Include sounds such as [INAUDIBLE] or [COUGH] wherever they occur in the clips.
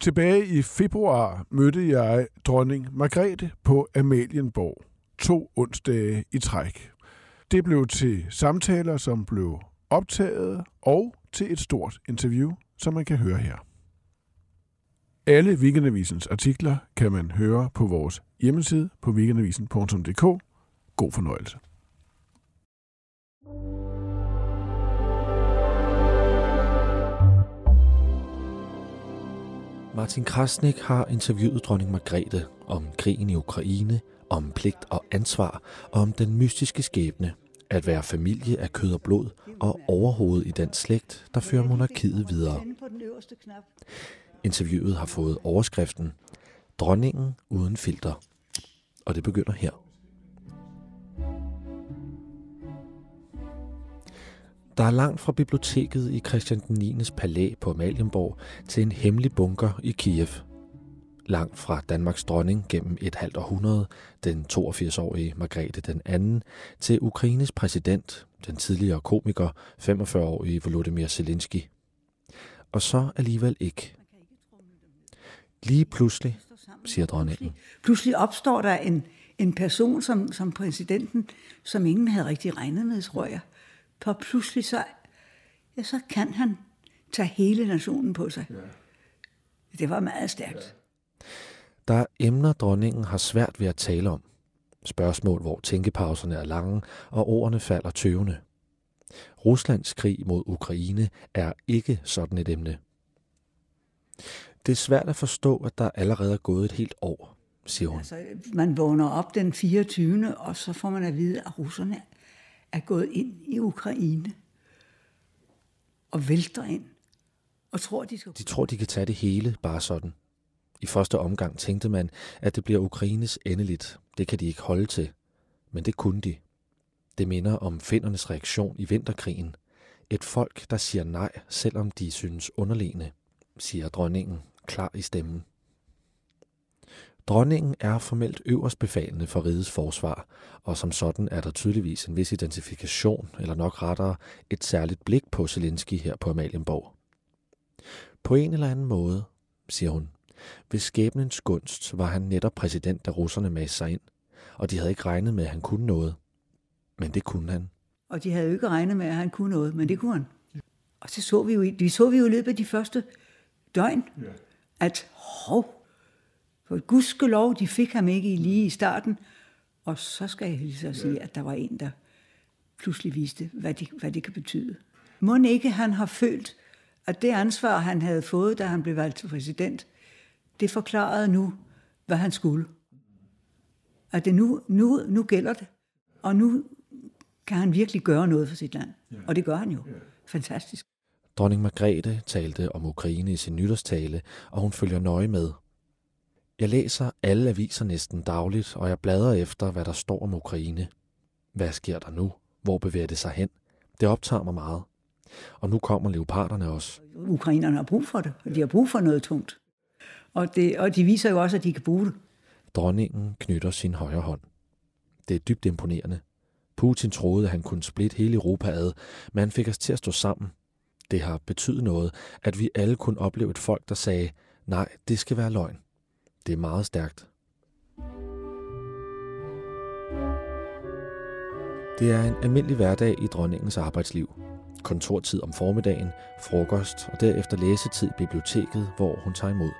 Tilbage i februar mødte jeg dronning Margrethe på Amalienborg. To onsdage i træk. Det blev til samtaler, som blev optaget, og til et stort interview, som man kan høre her. Alle Weekendavisens artikler kan man høre på vores hjemmeside på weekendavisen.dk. God fornøjelse. Martin Krasnik har interviewet dronning Margrethe om krigen i Ukraine, om pligt og ansvar, og om den mystiske skæbne at være familie af kød og blod og overhovedet i den slægt, der fører monarkiet videre. Interviewet har fået overskriften Dronningen uden filter, og det begynder her. Der er langt fra biblioteket i Christian den 9. palæ på Amalienborg til en hemmelig bunker i Kiev. Langt fra Danmarks dronning gennem et halvt århundrede, den 82-årige Margrethe den anden, til Ukraines præsident, den tidligere komiker, 45-årige Volodymyr Zelensky. Og så alligevel ikke. Lige pludselig, siger dronningen. Pludselig opstår der en, en person som, som præsidenten, som ingen havde rigtig regnet med, tror jeg. For pludselig så, ja, så kan han tage hele nationen på sig. Ja. Det var meget stærkt. Der er emner, dronningen har svært ved at tale om. Spørgsmål, hvor tænkepauserne er lange, og ordene falder tøvende. Ruslands krig mod Ukraine er ikke sådan et emne. Det er svært at forstå, at der allerede er gået et helt år, siger hun. Altså, man vågner op den 24. og så får man at vide, at russerne er gået ind i Ukraine og vælter ind og tror, de skal... De tror, de kan tage det hele bare sådan. I første omgang tænkte man, at det bliver Ukraines endeligt. Det kan de ikke holde til. Men det kunne de. Det minder om findernes reaktion i vinterkrigen. Et folk, der siger nej, selvom de synes underlegne, siger dronningen klar i stemmen. Dronningen er formelt øverstbefalende for rigets forsvar, og som sådan er der tydeligvis en vis identifikation, eller nok rettere et særligt blik på Zelensky her på Amalienborg. På en eller anden måde, siger hun, ved skæbnens gunst var han netop præsident, da russerne med sig ind, og de havde ikke regnet med, at han kunne noget. Men det kunne han. Og de havde jo ikke regnet med, at han kunne noget, men det kunne han. Og så så vi jo, vi så vi jo i løbet af de første døgn, at hov, for gudskelov, de fik ham ikke lige i starten. Og så skal jeg lige så sige, at der var en, der pludselig viste, hvad det, hvad det kan betyde. Må ikke han har følt, at det ansvar, han havde fået, da han blev valgt til præsident, det forklarede nu, hvad han skulle. At det nu, nu, nu gælder det. Og nu kan han virkelig gøre noget for sit land. Og det gør han jo. Fantastisk. Dronning Margrethe talte om Ukraine i sin nytårstale, og hun følger nøje med. Jeg læser alle aviser næsten dagligt, og jeg bladrer efter, hvad der står om Ukraine. Hvad sker der nu? Hvor bevæger det sig hen? Det optager mig meget. Og nu kommer leoparderne også. Ukrainerne har brug for det, og de har brug for noget tungt. Og, det, og de viser jo også, at de kan bruge det. Dronningen knytter sin højre hånd. Det er dybt imponerende. Putin troede, at han kunne splitte hele Europa ad, men han fik os til at stå sammen. Det har betydet noget, at vi alle kunne opleve et folk, der sagde, nej, det skal være løgn. Det er meget stærkt. Det er en almindelig hverdag i dronningens arbejdsliv. Kontortid om formiddagen, frokost og derefter læsetid i biblioteket, hvor hun tager imod.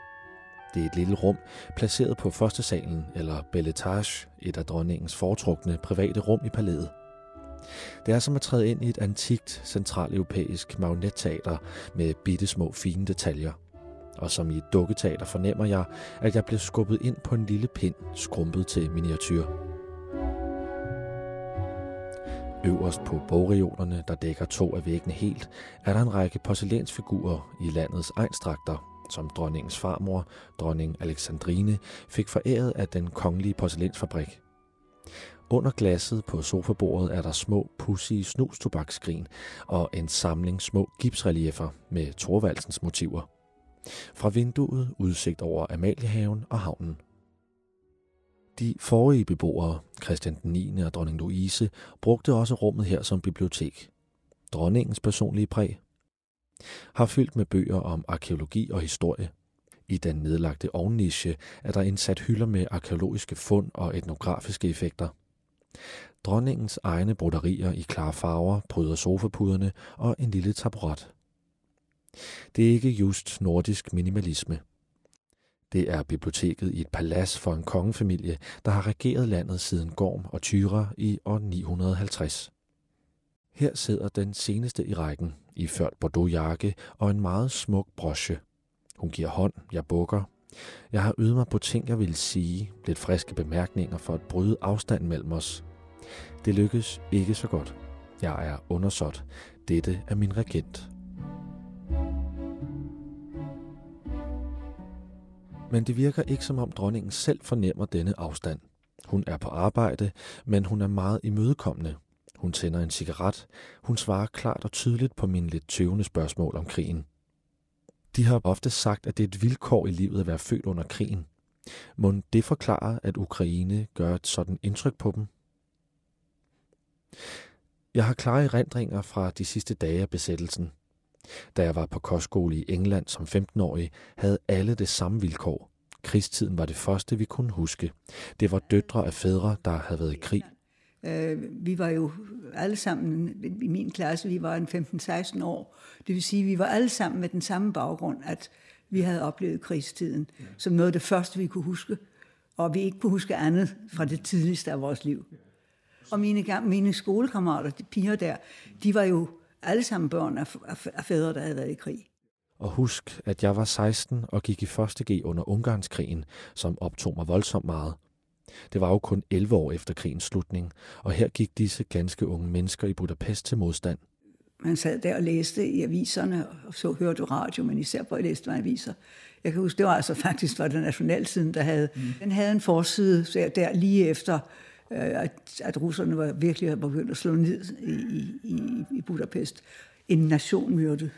Det er et lille rum, placeret på første salen, eller belletage, et af dronningens foretrukne private rum i palæet. Det er som at træde ind i et antikt centraleuropæisk magnetteater med bitte små fine detaljer. Og som i et dukketeater fornemmer jeg, at jeg bliver skubbet ind på en lille pind, skrumpet til miniatyr. Øverst på bogreolerne, der dækker to af væggene helt, er der en række porcelænsfigurer i landets egenstragter, som dronningens farmor, dronning Alexandrine, fik foræret af den kongelige porcelænsfabrik. Under glasset på sofabordet er der små, pussige snustobaksskrin og en samling små gipsreliefer med Thorvaldsens motiver. Fra vinduet udsigt over Amaliehaven og havnen. De forrige beboere, Christian den 9. og dronning Louise, brugte også rummet her som bibliotek. Dronningens personlige præg har fyldt med bøger om arkeologi og historie. I den nedlagte ovnniche er der indsat hylder med arkeologiske fund og etnografiske effekter. Dronningens egne broderier i klare farver bryder sofapuderne og en lille taburet. Det er ikke just nordisk minimalisme. Det er biblioteket i et palads for en kongefamilie, der har regeret landet siden Gorm og Tyra i år 950. Her sidder den seneste i rækken, i ført bordeaux jakke og en meget smuk broche. Hun giver hånd, jeg bukker. Jeg har ydet mig på ting, jeg vil sige, lidt friske bemærkninger for at bryde afstanden mellem os. Det lykkes ikke så godt. Jeg er undersåt. Dette er min regent. Men det virker ikke som om dronningen selv fornemmer denne afstand. Hun er på arbejde, men hun er meget imødekommende. Hun tænder en cigaret. Hun svarer klart og tydeligt på mine lidt tøvende spørgsmål om krigen. De har ofte sagt, at det er et vilkår i livet at være født under krigen. Må det forklare, at Ukraine gør et sådan indtryk på dem? Jeg har klare erindringer fra de sidste dage af besættelsen. Da jeg var på kostskole i England som 15-årig, havde alle det samme vilkår. Krigstiden var det første, vi kunne huske. Det var døtre af fædre, der havde været i krig. Øh, vi var jo alle sammen, i min klasse, vi var en 15-16 år. Det vil sige, vi var alle sammen med den samme baggrund, at vi havde oplevet krigstiden som noget af det første, vi kunne huske. Og vi ikke kunne huske andet fra det tidligste af vores liv. Og mine, mine skolekammerater, de piger der, de var jo alle sammen børn af, af, af fædre, der havde været i krig. Og husk, at jeg var 16 og gik i første G under Ungarnskrigen, som optog mig voldsomt meget. Det var jo kun 11 år efter krigens slutning, og her gik disse ganske unge mennesker i Budapest til modstand. Man sad der og læste i aviserne, og så hørte du radio, men især på at læste aviser. Jeg kan huske, det var altså [LAUGHS] faktisk var det Nationalsiden, der havde, mm. den havde en forside der, der lige efter, Øh, at, at russerne var virkelig begyndt at slå ned i, i, i Budapest. En nation myrdet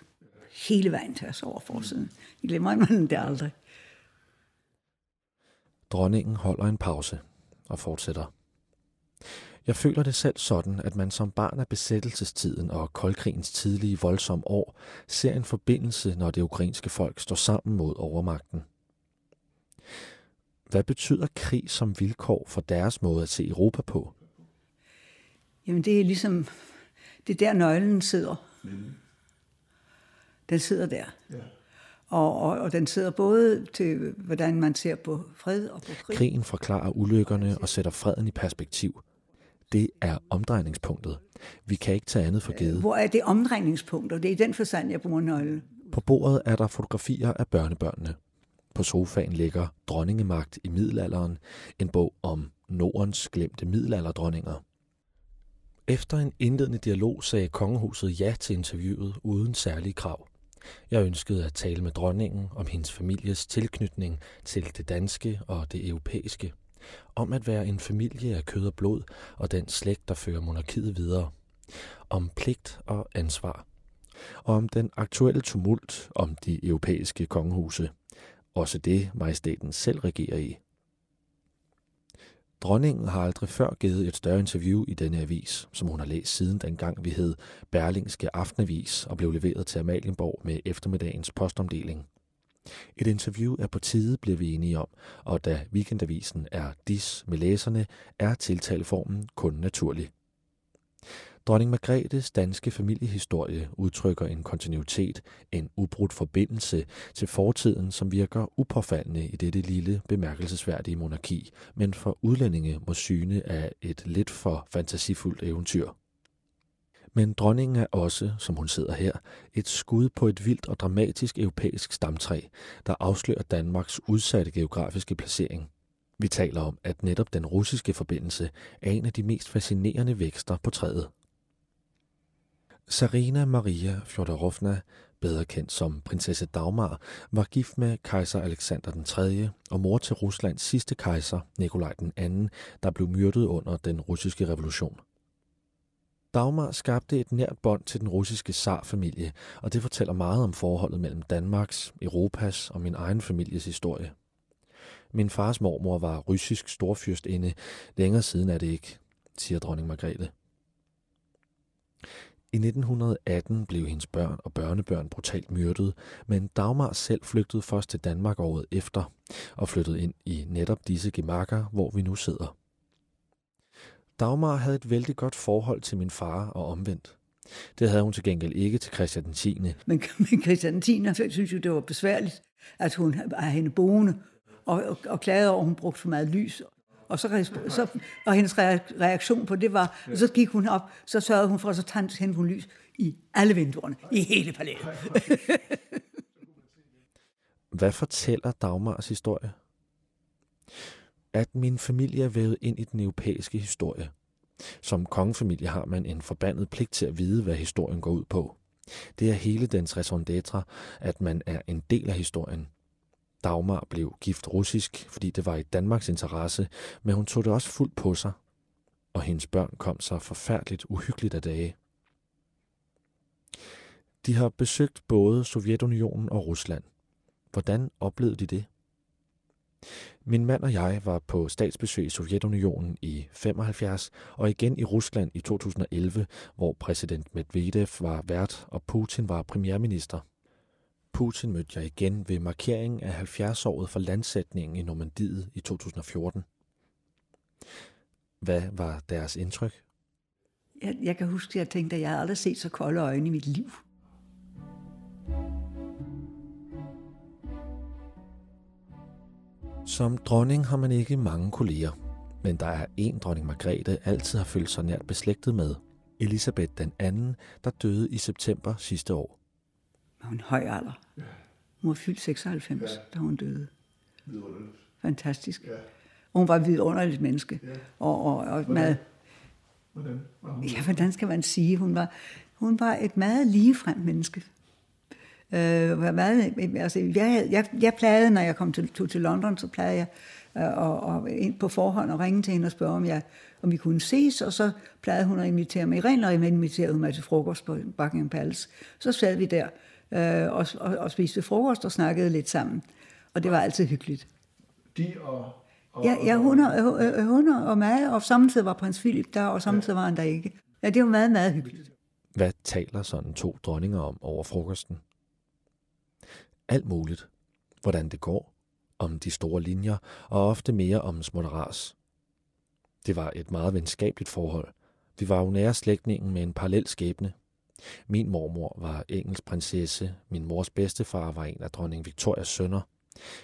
hele vejen til os over forsiden. I glemmer man det aldrig. Dronningen holder en pause og fortsætter. Jeg føler det selv sådan, at man som barn af besættelsestiden og koldkrigens tidlige voldsomme år ser en forbindelse, når det ukrainske folk står sammen mod overmagten. Hvad betyder krig som vilkår for deres måde at se Europa på? Jamen det er ligesom, det er der nøglen sidder. Den sidder der. Ja. Og, og, og den sidder både til, hvordan man ser på fred og på krig. Krigen forklarer ulykkerne og sætter freden i perspektiv. Det er omdrejningspunktet. Vi kan ikke tage andet for givet. Hvor er det omdrejningspunktet? Det er i den forstand, jeg bruger nøgle. På bordet er der fotografier af børnebørnene. På sofaen ligger Dronningemagt i middelalderen, en bog om Nordens glemte middelalderdronninger. Efter en indledende dialog sagde kongehuset ja til interviewet uden særlige krav. Jeg ønskede at tale med dronningen om hendes families tilknytning til det danske og det europæiske. Om at være en familie af kød og blod og den slægt, der fører monarkiet videre. Om pligt og ansvar. Og om den aktuelle tumult om de europæiske kongehuse. Også det majestæten selv regerer i. Dronningen har aldrig før givet et større interview i denne avis, som hun har læst siden dengang vi hed Berlingske Aftenavis og blev leveret til Amalienborg med eftermiddagens postomdeling. Et interview er på tide, bliver vi enige om, og da weekendavisen er dis med læserne, er tiltaleformen kun naturlig. Dronning Margrethes danske familiehistorie udtrykker en kontinuitet, en ubrudt forbindelse til fortiden, som virker upåfaldende i dette lille, bemærkelsesværdige monarki, men for udlændinge må syne af et lidt for fantasifuldt eventyr. Men dronningen er også, som hun sidder her, et skud på et vildt og dramatisk europæisk stamtræ, der afslører Danmarks udsatte geografiske placering. Vi taler om, at netop den russiske forbindelse er en af de mest fascinerende vækster på træet. Sarina Maria Fjodorovna bedre kendt som prinsesse Dagmar, var gift med kejser Alexander den 3. og mor til Ruslands sidste kejser, Nikolaj den 2., der blev myrdet under den russiske revolution. Dagmar skabte et nært bånd til den russiske zarfamilie, og det fortæller meget om forholdet mellem Danmarks, Europas og min egen families historie. Min fars mormor var russisk storfyrstinde. Længere siden er det ikke, siger dronning Margrethe. I 1918 blev hendes børn og børnebørn brutalt myrdet, men Dagmar selv flygtede først til Danmark året efter og flyttede ind i netop disse gemakker, hvor vi nu sidder. Dagmar havde et vældig godt forhold til min far og omvendt. Det havde hun til gengæld ikke til Christian den 10. Men, men Christian den 10. synes jo, det var besværligt, at hun er hende boende, og, og, og klagede over, at hun brugte for meget lys. Og, så, så, og hendes reaktion på det var, så gik hun op, så sørgede hun for, at så tændte hun lys i alle vinduerne, i hele palæet. [LAUGHS] Hvad fortæller Dagmars historie? At min familie er vævet ind i den europæiske historie. Som kongefamilie har man en forbandet pligt til at vide, hvad historien går ud på. Det er hele dens raison d'être, at man er en del af historien, Dagmar blev gift russisk, fordi det var i Danmarks interesse, men hun tog det også fuldt på sig, og hendes børn kom sig forfærdeligt uhyggeligt af dage. De har besøgt både Sovjetunionen og Rusland. Hvordan oplevede de det? Min mand og jeg var på statsbesøg i Sovjetunionen i 75 og igen i Rusland i 2011, hvor præsident Medvedev var vært og Putin var premierminister. Putin mødte jeg igen ved markeringen af 70-året for landsætningen i Normandiet i 2014. Hvad var deres indtryk? Jeg, jeg kan huske, at jeg tænkte, at jeg aldrig set så kolde øjne i mit liv. Som dronning har man ikke mange kolleger, men der er en dronning Margrethe altid har følt sig nært beslægtet med. Elisabeth den anden, der døde i september sidste år var en høj alder. Ja. Hun var fyldt 96, ja. da hun døde. Fantastisk. Ja. Og hun var et vidunderligt menneske. Ja. Og, og, og hvordan? Meget, hvordan? Var ja, hvordan skal man sige? Hun var, hun var et meget ligefrem menneske. Øh, var meget, altså, jeg, jeg, jeg plejede, når jeg kom til, tog til London, så plejede jeg øh, og, og ind på forhånd og ringe til hende og spørge, om, jeg, om vi kunne ses, og så plejede hun at invitere mig i ren, og inviterede hun mig til frokost på Buckingham Palace. Så sad vi der, øh, og, og, og spiste frokost og snakkede lidt sammen. Og det var altid hyggeligt. De og... og ja, ja hun, og, øh, hun og mig, og samtidig var prins Philip der, og samtidig ja. var han der ikke. Ja, det var meget, meget hyggeligt. Hvad taler sådan to dronninger om over frokosten? Alt muligt. Hvordan det går, om de store linjer, og ofte mere om småtteras. Det var et meget venskabeligt forhold. Vi var jo nære slægtningen med en parallel skæbne, min mormor var engelsk prinsesse, min mors bedstefar var en af dronning Victorias sønner.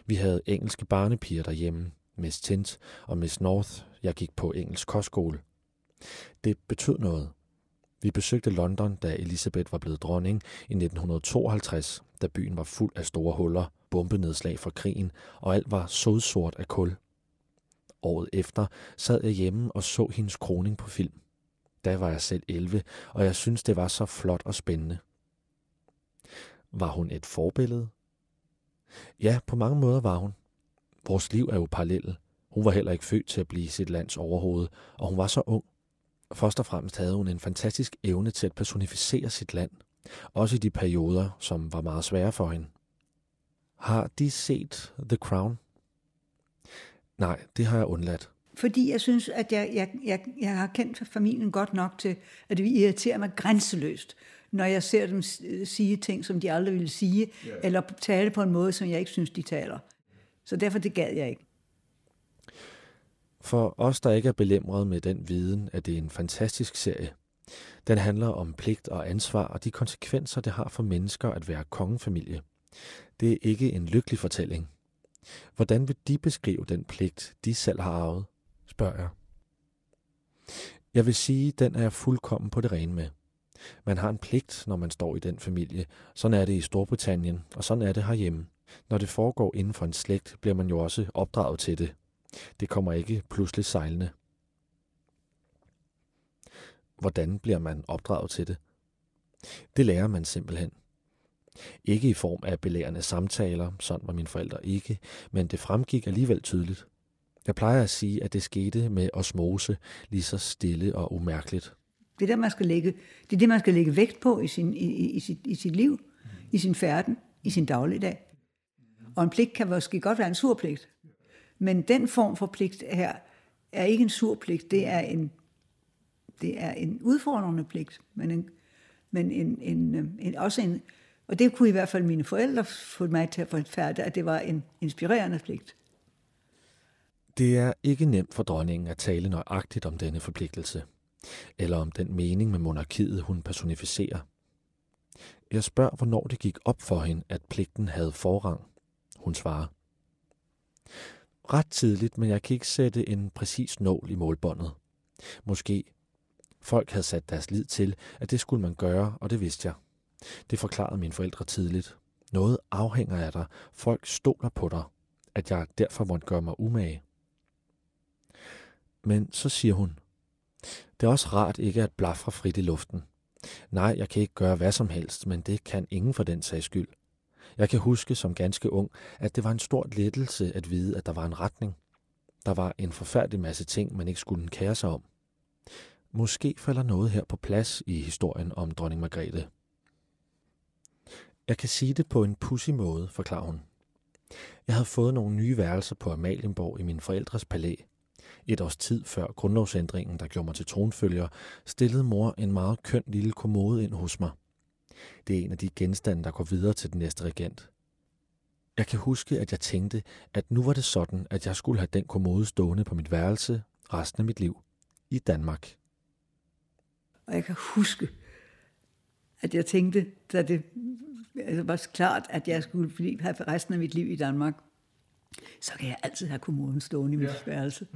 Vi havde engelske barnepiger derhjemme, Miss Tint og Miss North. Jeg gik på engelsk kostskole. Det betød noget. Vi besøgte London, da Elisabeth var blevet dronning i 1952, da byen var fuld af store huller, bombenedslag fra krigen, og alt var sodsort af kul. Året efter sad jeg hjemme og så hendes kroning på film. Da var jeg selv 11, og jeg synes, det var så flot og spændende. Var hun et forbillede? Ja, på mange måder var hun. Vores liv er jo parallelle. Hun var heller ikke født til at blive sit lands overhoved, og hun var så ung. Først og fremmest havde hun en fantastisk evne til at personificere sit land, også i de perioder, som var meget svære for hende. Har de set The Crown? Nej, det har jeg undladt fordi jeg synes, at jeg, jeg, jeg, jeg har kendt familien godt nok til, at det irriterer mig grænseløst, når jeg ser dem sige ting, som de aldrig ville sige, yeah. eller tale på en måde, som jeg ikke synes, de taler. Så derfor det gad jeg ikke. For os, der ikke er belemret med den viden, at det er en fantastisk serie. Den handler om pligt og ansvar og de konsekvenser, det har for mennesker at være kongefamilie. Det er ikke en lykkelig fortælling. Hvordan vil de beskrive den pligt, de selv har arvet? Spørger jeg. Jeg vil sige, den er jeg fuldkommen på det rene med. Man har en pligt, når man står i den familie. Sådan er det i Storbritannien, og sådan er det herhjemme. Når det foregår inden for en slægt, bliver man jo også opdraget til det. Det kommer ikke pludselig sejlende. Hvordan bliver man opdraget til det? Det lærer man simpelthen. Ikke i form af belærende samtaler, sådan var mine forældre ikke, men det fremgik alligevel tydeligt. Jeg plejer at sige, at det skete med osmose, lige så stille og umærkeligt. Det er, der, man skal lægge, det, er det, man skal lægge vægt på i, sin, i, i, i, sit, i sit liv, i sin færden, i sin dagligdag. Og en pligt kan måske godt være en sur pligt. Men den form for pligt her er ikke en sur pligt, det er en, det er en udfordrende pligt, men, en, men en, en, øh, en, også en, og det kunne i hvert fald mine forældre få mig til at forfærde, at det var en inspirerende pligt. Det er ikke nemt for dronningen at tale nøjagtigt om denne forpligtelse, eller om den mening med monarkiet, hun personificerer. Jeg spørger, hvornår det gik op for hende, at pligten havde forrang. Hun svarer. Ret tidligt, men jeg kan ikke sætte en præcis nål i målbåndet. Måske. Folk havde sat deres lid til, at det skulle man gøre, og det vidste jeg. Det forklarede mine forældre tidligt. Noget afhænger af dig. Folk stoler på dig. At jeg derfor måtte gøre mig umage. Men så siger hun, det er også rart ikke at blafre frit i luften. Nej, jeg kan ikke gøre hvad som helst, men det kan ingen for den sags skyld. Jeg kan huske som ganske ung, at det var en stor lettelse at vide, at der var en retning. Der var en forfærdelig masse ting, man ikke skulle kære sig om. Måske falder noget her på plads i historien om dronning Margrethe. Jeg kan sige det på en pussy måde, forklarer hun. Jeg havde fået nogle nye værelser på Amalienborg i min forældres palæ. Et års tid før grundlovsændringen, der gjorde mig til tronfølger, stillede mor en meget køn lille kommode ind hos mig – det er en af de genstande, der går videre til den næste regent. Jeg kan huske, at jeg tænkte, at nu var det sådan, at jeg skulle have den kommode stående på mit værelse resten af mit liv i Danmark. Og jeg kan huske, at jeg tænkte, da det altså var klart, at jeg skulle have resten af mit liv i Danmark, så kan jeg altid have kommunen stående i mit ja. værelse.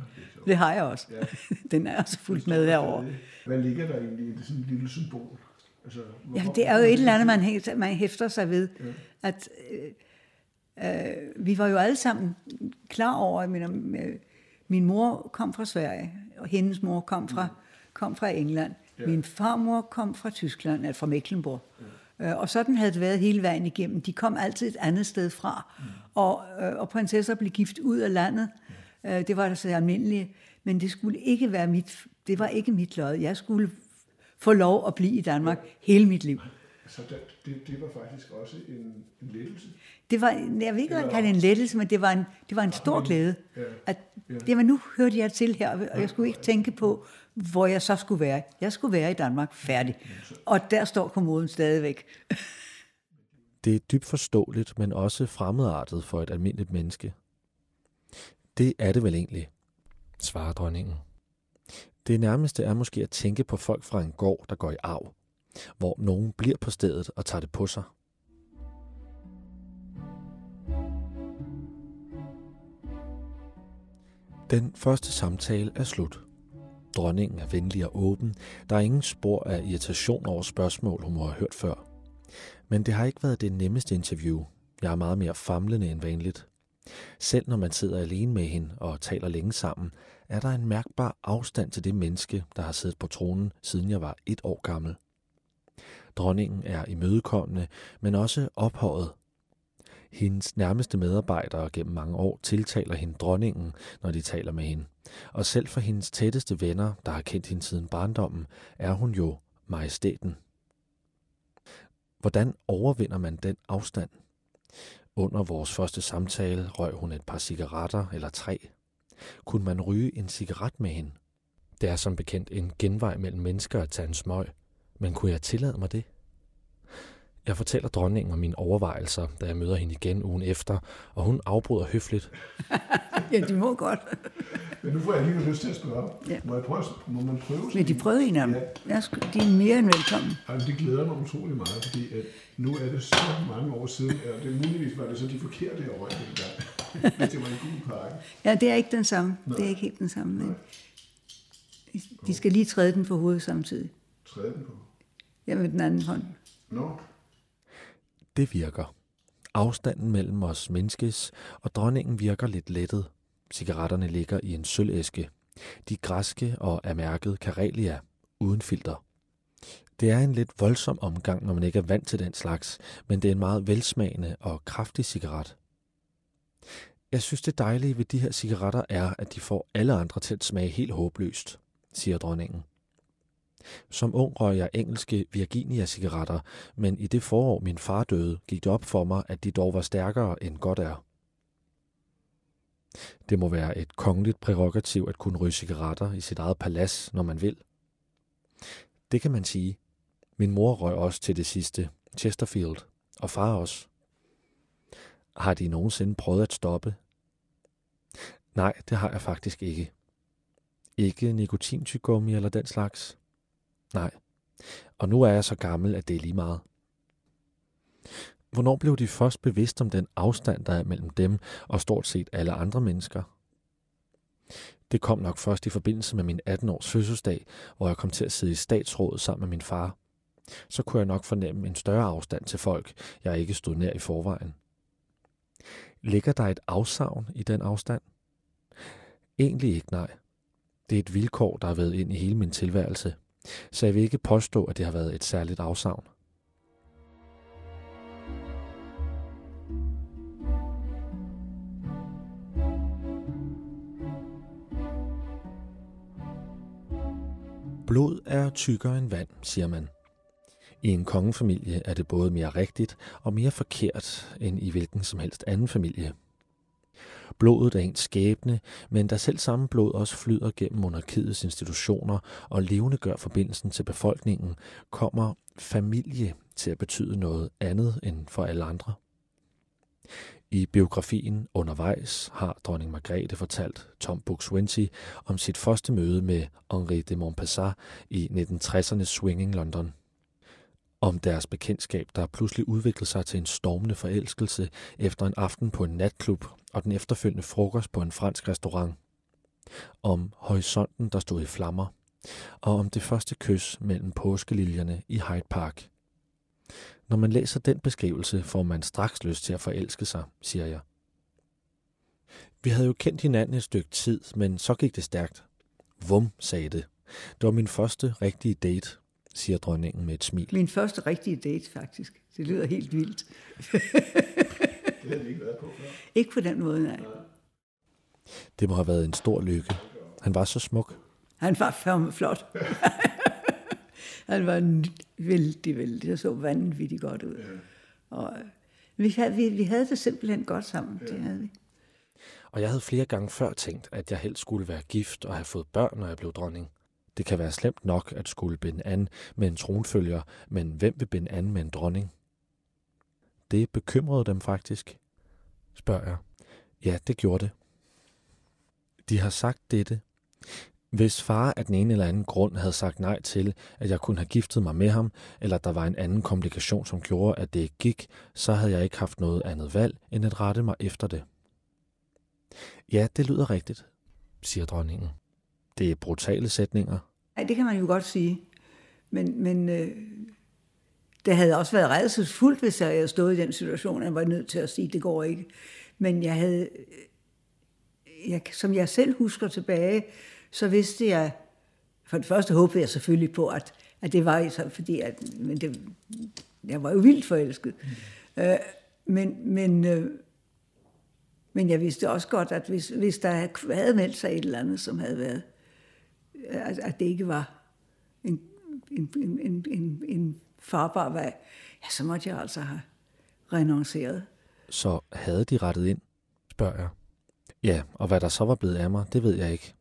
Det har jeg også. Ja. [LAUGHS] Den er også fuldt med herover. Hvad ligger der egentlig i det sådan et lille symbol? Altså, ja, det er jo et eller andet, man, hæfter, man hæfter sig ved. Ja. At, øh, øh, vi var jo alle sammen klar over, at min, øh, min mor kom fra Sverige, og hendes mor kom fra, mm. kom fra England. Ja. Min farmor kom fra Tyskland, altså fra Mecklenburg. Ja. Øh, og sådan havde det været hele vejen igennem. De kom altid et andet sted fra. Mm. Og, øh, og prinsesser blev gift ud af landet. Ja. Øh, det var så almindeligt. Men det skulle ikke være mit, det var ikke mit lod. Jeg skulle få lov at blive i Danmark hele mit liv. Så det, det, det var faktisk også en, en lettelse? Det var, jeg ved ikke, om det en lettelse, men det var en, det var en stor glæde. Ja. At, ja. Jamen, nu hørte jeg til her, og jeg skulle ikke tænke på, hvor jeg så skulle være. Jeg skulle være i Danmark færdig. Og der står kommoden stadigvæk. Det er dybt forståeligt, men også fremmedartet for et almindeligt menneske. Det er det vel egentlig, svarer dronningen. Det nærmeste er måske at tænke på folk fra en gård, der går i arv, hvor nogen bliver på stedet og tager det på sig. Den første samtale er slut. Dronningen er venlig og åben. Der er ingen spor af irritation over spørgsmål, hun må have hørt før. Men det har ikke været det nemmeste interview. Jeg er meget mere famlende end vanligt. Selv når man sidder alene med hende og taler længe sammen, er der en mærkbar afstand til det menneske, der har siddet på tronen, siden jeg var et år gammel. Dronningen er imødekommende, men også ophøjet. Hendes nærmeste medarbejdere gennem mange år tiltaler hende dronningen, når de taler med hende. Og selv for hendes tætteste venner, der har kendt hende siden barndommen, er hun jo majestæten. Hvordan overvinder man den afstand? Under vores første samtale røg hun et par cigaretter eller tre. Kunne man ryge en cigaret med hende? Det er som bekendt en genvej mellem mennesker at tage en smøg. Men kunne jeg tillade mig det? Jeg fortæller dronningen om mine overvejelser, da jeg møder hende igen ugen efter, og hun afbryder høfligt. [LAUGHS] ja, de må godt. Men nu får jeg lige lyst til at spørge. Ja. Må, jeg prøve, må man prøve? Men de prøvede en af dem. Ja. de er mere end velkommen. Altså, det glæder mig utrolig meget, fordi at nu er det så mange år siden, og det muligvis var det så de forkerte, jeg røg dengang. [LAUGHS] Hvis det var en god pakke. Ja, det er ikke den samme. Nej. Det er ikke helt den samme. Men de skal lige træde den for hovedet samtidig. Træde den på? Ja, med den anden hånd. Nå. No. Det virker. Afstanden mellem os menneskes og dronningen virker lidt lettet. Cigaretterne ligger i en sølvæske. De græske og er mærket Karelia, uden filter. Det er en lidt voldsom omgang, når man ikke er vant til den slags, men det er en meget velsmagende og kraftig cigaret. Jeg synes, det dejlige ved de her cigaretter er, at de får alle andre til at smage helt håbløst, siger dronningen. Som ung røg jeg engelske Virginia-cigaretter, men i det forår min far døde, gik det op for mig, at de dog var stærkere end godt er. Det må være et kongeligt prerogativ at kunne ryge cigaretter i sit eget palads, når man vil. Det kan man sige. Min mor røg også til det sidste, Chesterfield, og far også. Har de nogensinde prøvet at stoppe? Nej, det har jeg faktisk ikke. Ikke nikotintygummi eller den slags. Nej. Og nu er jeg så gammel, at det er lige meget. Hvornår blev de først bevidst om den afstand, der er mellem dem og stort set alle andre mennesker? Det kom nok først i forbindelse med min 18-års fødselsdag, hvor jeg kom til at sidde i statsrådet sammen med min far. Så kunne jeg nok fornemme en større afstand til folk, jeg ikke stod nær i forvejen. Ligger der et afsavn i den afstand? Egentlig ikke nej. Det er et vilkår, der har været ind i hele min tilværelse, så jeg vil ikke påstå, at det har været et særligt afsavn. Blod er tykkere end vand, siger man. I en kongefamilie er det både mere rigtigt og mere forkert end i hvilken som helst anden familie. Blodet er ens skæbne, men da selv samme blod også flyder gennem monarkiets institutioner og levende gør forbindelsen til befolkningen, kommer familie til at betyde noget andet end for alle andre. I biografien Undervejs har dronning Margrethe fortalt Tom Buk-Swienty om sit første møde med Henri de Montpassat i 1960'ernes swinging London. Om deres bekendtskab, der pludselig udviklede sig til en stormende forelskelse efter en aften på en natklub og den efterfølgende frokost på en fransk restaurant. Om horisonten, der stod i flammer. Og om det første kys mellem påskeliljerne i Hyde Park. Når man læser den beskrivelse, får man straks lyst til at forelske sig, siger jeg. Vi havde jo kendt hinanden et stykke tid, men så gik det stærkt. Vum, sagde det. Det var min første rigtige date, siger dronningen med et smil. Min første rigtige date, faktisk. Det lyder helt vildt. Det havde ikke været på før. Ikke på den måde, nej. Det må have været en stor lykke. Han var så smuk. Han var fandme flot. [LAUGHS] han var vældig, vældig. Det så vanvittigt godt ud. Og øh, vi havde, vi, vi havde det simpelthen godt sammen. Det havde vi. Og jeg havde flere gange før tænkt, at jeg helst skulle være gift og have fået børn, når jeg blev dronning. Det kan være slemt nok at skulle binde an med en tronfølger, men hvem vil binde an med en dronning? Det bekymrede dem faktisk, spørger jeg. Ja, det gjorde det. De har sagt dette. Hvis far af den ene eller anden grund havde sagt nej til, at jeg kunne have giftet mig med ham, eller der var en anden komplikation, som gjorde, at det ikke gik, så havde jeg ikke haft noget andet valg, end at rette mig efter det. Ja, det lyder rigtigt, siger dronningen. Det er brutale sætninger. Nej, det kan man jo godt sige. Men, men øh, det havde også været redselsfuldt, hvis jeg havde stået i den situation, at jeg var nødt til at sige, at det går ikke. Men jeg havde, øh, jeg, som jeg selv husker tilbage, så vidste jeg, for det første håbede jeg selvfølgelig på, at, at det var så, fordi at, men det, jeg var jo vildt forelsket. Mm. Øh, men, men, øh, men jeg vidste også godt, at hvis, hvis der havde meldt sig et eller andet, som havde været, at, at det ikke var en, en, en, en, en farbar vej, ja, så måtte jeg altså have renonceret. Så havde de rettet ind, spørger jeg. Ja, og hvad der så var blevet af mig, det ved jeg ikke.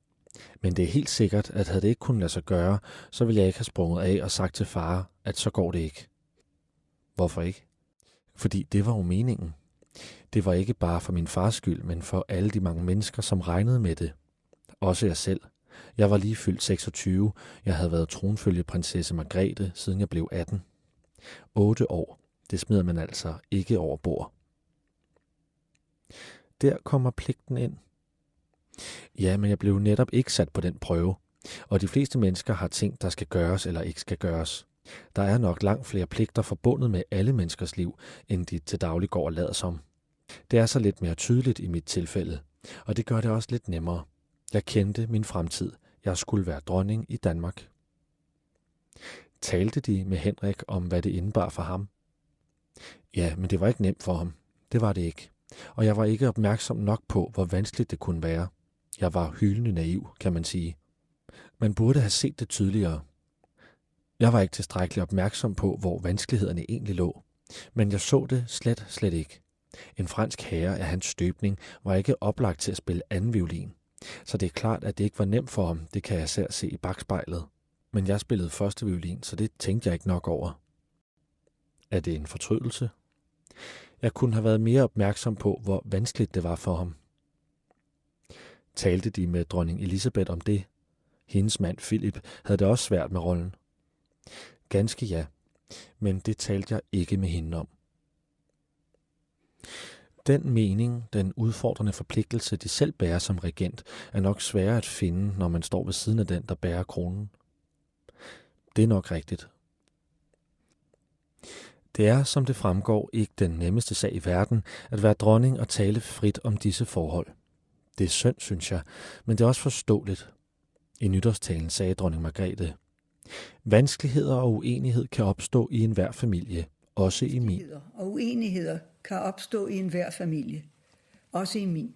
Men det er helt sikkert, at havde det ikke kunnet lade sig gøre, så ville jeg ikke have sprunget af og sagt til far, at så går det ikke. Hvorfor ikke? Fordi det var jo meningen. Det var ikke bare for min fars skyld, men for alle de mange mennesker, som regnede med det. Også jeg selv. Jeg var lige fyldt 26. Jeg havde været tronfølgeprinsesse Margrethe, siden jeg blev 18. 8 år. Det smider man altså ikke over bord. Der kommer pligten ind. Ja, men jeg blev netop ikke sat på den prøve. Og de fleste mennesker har ting, der skal gøres eller ikke skal gøres. Der er nok langt flere pligter forbundet med alle menneskers liv, end de til daglig går og lader som. Det er så lidt mere tydeligt i mit tilfælde, og det gør det også lidt nemmere. Jeg kendte min fremtid. Jeg skulle være dronning i Danmark. Talte de med Henrik om, hvad det indebar for ham? Ja, men det var ikke nemt for ham. Det var det ikke. Og jeg var ikke opmærksom nok på, hvor vanskeligt det kunne være. Jeg var hyldende naiv, kan man sige. Man burde have set det tydeligere. Jeg var ikke tilstrækkeligt opmærksom på, hvor vanskelighederne egentlig lå. Men jeg så det slet, slet ikke. En fransk herre af hans støbning var ikke oplagt til at spille anden violin. Så det er klart, at det ikke var nemt for ham, det kan jeg selv se i bagspejlet. Men jeg spillede første violin, så det tænkte jeg ikke nok over. Er det en fortrydelse? Jeg kunne have været mere opmærksom på, hvor vanskeligt det var for ham. Talte de med dronning Elisabeth om det? Hendes mand Philip havde det også svært med rollen. Ganske ja, men det talte jeg ikke med hende om. Den mening, den udfordrende forpligtelse, de selv bærer som regent, er nok sværere at finde, når man står ved siden af den, der bærer kronen. Det er nok rigtigt. Det er, som det fremgår, ikke den nemmeste sag i verden at være dronning og tale frit om disse forhold. Det er synd, synes jeg, men det er også forståeligt. I nytårstalen sagde dronning Margrethe, Vanskeligheder og uenighed kan opstå i enhver familie, også i min. Og uenigheder kan opstå i enhver familie, også i min.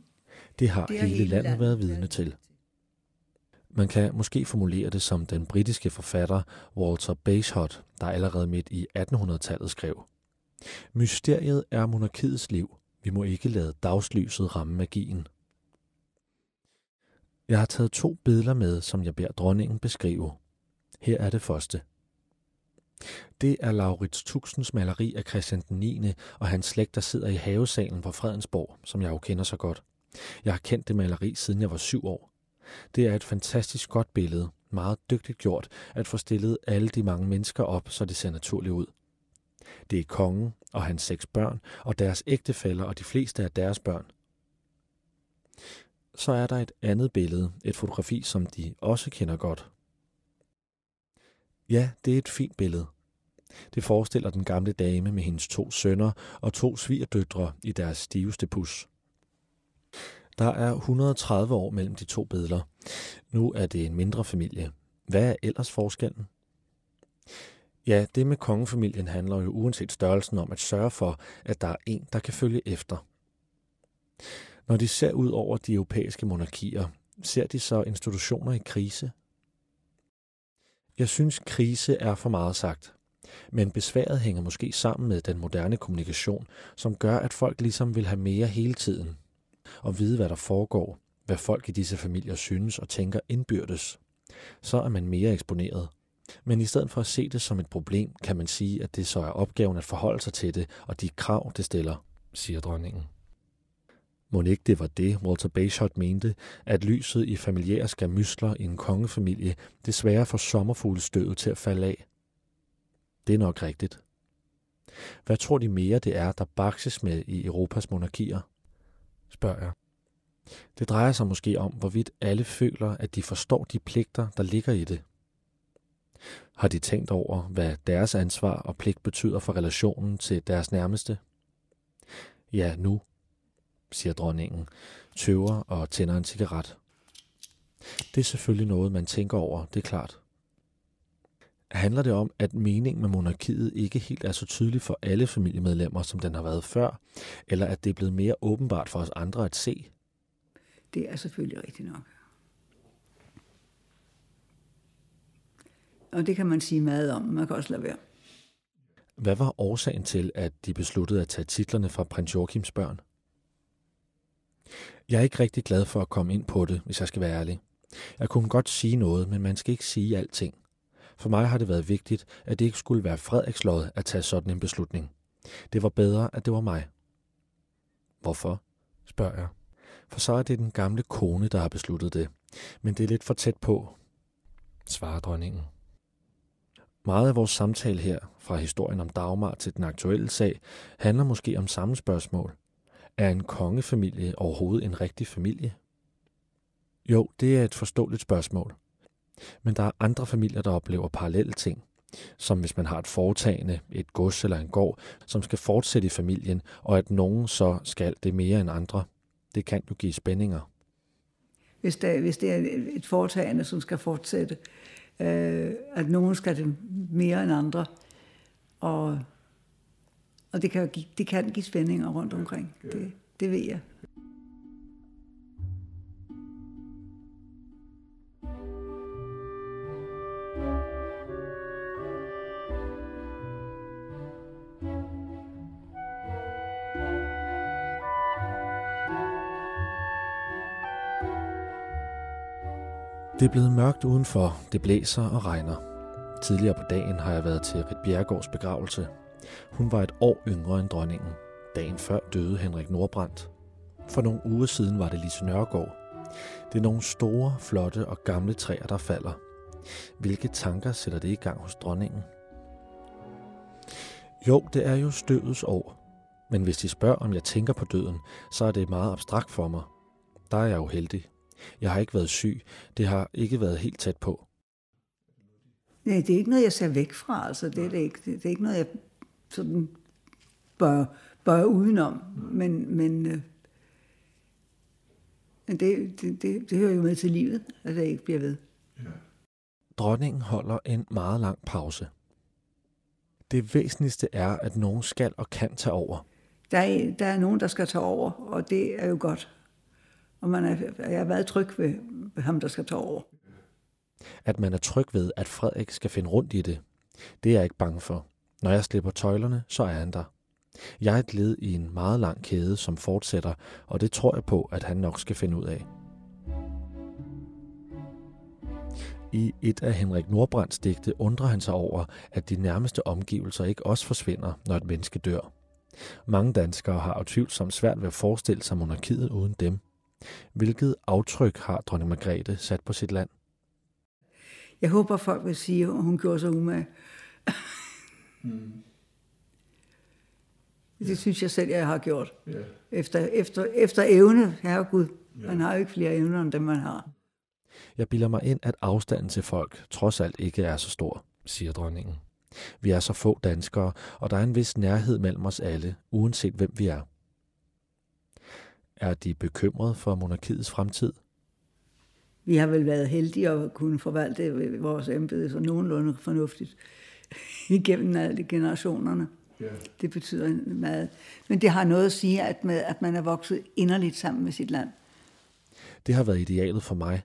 Det har, det har hele, hele landet, landet været vidne til. Man kan måske formulere det som den britiske forfatter Walter Bagehot, der allerede midt i 1800-tallet skrev. Mysteriet er monarkiets liv. Vi må ikke lade dagslyset ramme magien. Jeg har taget to billeder med, som jeg beder dronningen beskrive. Her er det første. Det er Laurits Tuxens maleri af Christian den 9. og hans slægt, der sidder i havesalen på Fredensborg, som jeg jo kender så godt. Jeg har kendt det maleri, siden jeg var syv år. Det er et fantastisk godt billede, meget dygtigt gjort, at få stillet alle de mange mennesker op, så det ser naturligt ud. Det er kongen og hans seks børn, og deres ægtefæller og de fleste af deres børn. Så er der et andet billede, et fotografi, som de også kender godt. Ja, det er et fint billede. Det forestiller den gamle dame med hendes to sønner og to svigerdøtre i deres stiveste pus. Der er 130 år mellem de to billeder. Nu er det en mindre familie. Hvad er ellers forskellen? Ja, det med kongefamilien handler jo uanset størrelsen om at sørge for, at der er en, der kan følge efter. Når de ser ud over de europæiske monarkier, ser de så institutioner i krise? Jeg synes, krise er for meget sagt. Men besværet hænger måske sammen med den moderne kommunikation, som gør, at folk ligesom vil have mere hele tiden, og vide, hvad der foregår, hvad folk i disse familier synes og tænker indbyrdes, så er man mere eksponeret. Men i stedet for at se det som et problem, kan man sige, at det så er opgaven at forholde sig til det og de krav, det stiller, siger dronningen. Må ikke det var det, Walter Bagehot mente, at lyset i familiære skamysler i en kongefamilie desværre får sommerfuglestøvet til at falde af. Det er nok rigtigt. Hvad tror de mere, det er, der bakses med i Europas monarkier? spørger jeg. Det drejer sig måske om, hvorvidt alle føler, at de forstår de pligter, der ligger i det. Har de tænkt over, hvad deres ansvar og pligt betyder for relationen til deres nærmeste? Ja, nu, siger dronningen, tøver og tænder en cigaret. Det er selvfølgelig noget, man tænker over, det er klart. Handler det om, at meningen med monarkiet ikke helt er så tydelig for alle familiemedlemmer, som den har været før, eller at det er blevet mere åbenbart for os andre at se? Det er selvfølgelig rigtigt nok. Og det kan man sige meget om, man kan også lade være. Hvad var årsagen til, at de besluttede at tage titlerne fra prins Joachims børn? Jeg er ikke rigtig glad for at komme ind på det, hvis jeg skal være ærlig. Jeg kunne godt sige noget, men man skal ikke sige alting. For mig har det været vigtigt, at det ikke skulle være Frederiks lod at tage sådan en beslutning. Det var bedre, at det var mig. Hvorfor? spørger jeg. For så er det den gamle kone, der har besluttet det. Men det er lidt for tæt på, svarer dronningen. Meget af vores samtale her, fra historien om Dagmar til den aktuelle sag, handler måske om samme spørgsmål. Er en kongefamilie overhovedet en rigtig familie? Jo, det er et forståeligt spørgsmål. Men der er andre familier, der oplever parallelle ting, som hvis man har et foretagende, et gods eller en gård, som skal fortsætte i familien, og at nogen så skal det mere end andre. Det kan jo give spændinger. Hvis, der, hvis det er et foretagende, som skal fortsætte, øh, at nogen skal det mere end andre. Og, og det, kan, give, det kan give spændinger rundt omkring. Det, det ved jeg. Det er blevet mørkt udenfor, det blæser og regner. Tidligere på dagen har jeg været til Rit Bjergårds begravelse. Hun var et år yngre end dronningen. Dagen før døde Henrik Nordbrandt. For nogle uger siden var det Lise Nørgaard. Det er nogle store, flotte og gamle træer, der falder. Hvilke tanker sætter det i gang hos dronningen? Jo, det er jo støvets år. Men hvis de spørger, om jeg tænker på døden, så er det meget abstrakt for mig. Der er jeg jo heldig. Jeg har ikke været syg. Det har ikke været helt tæt på. Nej, det er ikke noget, jeg ser væk fra. Altså, det, er det, ikke. Det, det er ikke noget, jeg sådan bør, bør udenom. Men, men, øh, men det, det, det, det hører jo med til livet, at det ikke bliver ved. Ja. Dronningen holder en meget lang pause. Det væsentligste er, at nogen skal og kan tage over. Der er, der er nogen, der skal tage over, og det er jo godt. Og man er, jeg har været tryg ved, ved ham, der skal tage over. At man er tryg ved, at Frederik skal finde rundt i det, det er jeg ikke bange for. Når jeg slipper tøjlerne, så er han der. Jeg er et led i en meget lang kæde, som fortsætter, og det tror jeg på, at han nok skal finde ud af. I et af Henrik Nordbrands digte undrer han sig over, at de nærmeste omgivelser ikke også forsvinder, når et menneske dør. Mange danskere har utvivlsomt svært ved at forestille sig monarkiet uden dem. Hvilket aftryk har dronning Margrethe sat på sit land? Jeg håber, folk vil sige, at hun gjorde sig umage. Mm. Det synes jeg selv, jeg har gjort. Yeah. Efter, efter, efter evne, herregud. Yeah. Man har jo ikke flere evner, end dem man har. Jeg bilder mig ind, at afstanden til folk trods alt ikke er så stor, siger dronningen. Vi er så få danskere, og der er en vis nærhed mellem os alle, uanset hvem vi er. Er de bekymret for monarkiets fremtid? Vi har vel været heldige at kunne forvalte vores embede så nogenlunde fornuftigt [LAUGHS] igennem alle generationerne. Yeah. Det betyder meget. Men det har noget at sige, at, med, at man er vokset inderligt sammen med sit land. Det har været idealet for mig.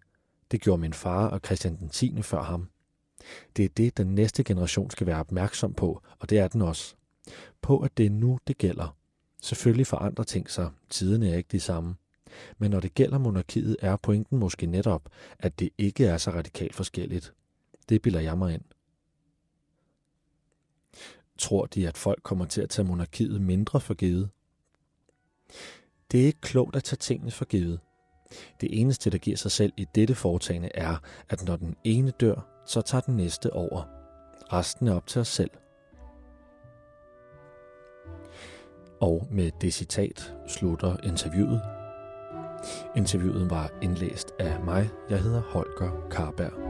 Det gjorde min far og Christian den 10. før ham. Det er det, den næste generation skal være opmærksom på, og det er den også. På, at det er nu, det gælder. Selvfølgelig forandrer ting sig. Tiderne er ikke de samme. Men når det gælder monarkiet, er pointen måske netop, at det ikke er så radikalt forskelligt. Det bilder jeg mig ind. Tror de, at folk kommer til at tage monarkiet mindre for givet? Det er ikke klogt at tage tingene for givet. Det eneste, der giver sig selv i dette foretagende, er, at når den ene dør, så tager den næste over. Resten er op til os selv. Og med det citat slutter interviewet. Interviewet var indlæst af mig. Jeg hedder Holger Karberg.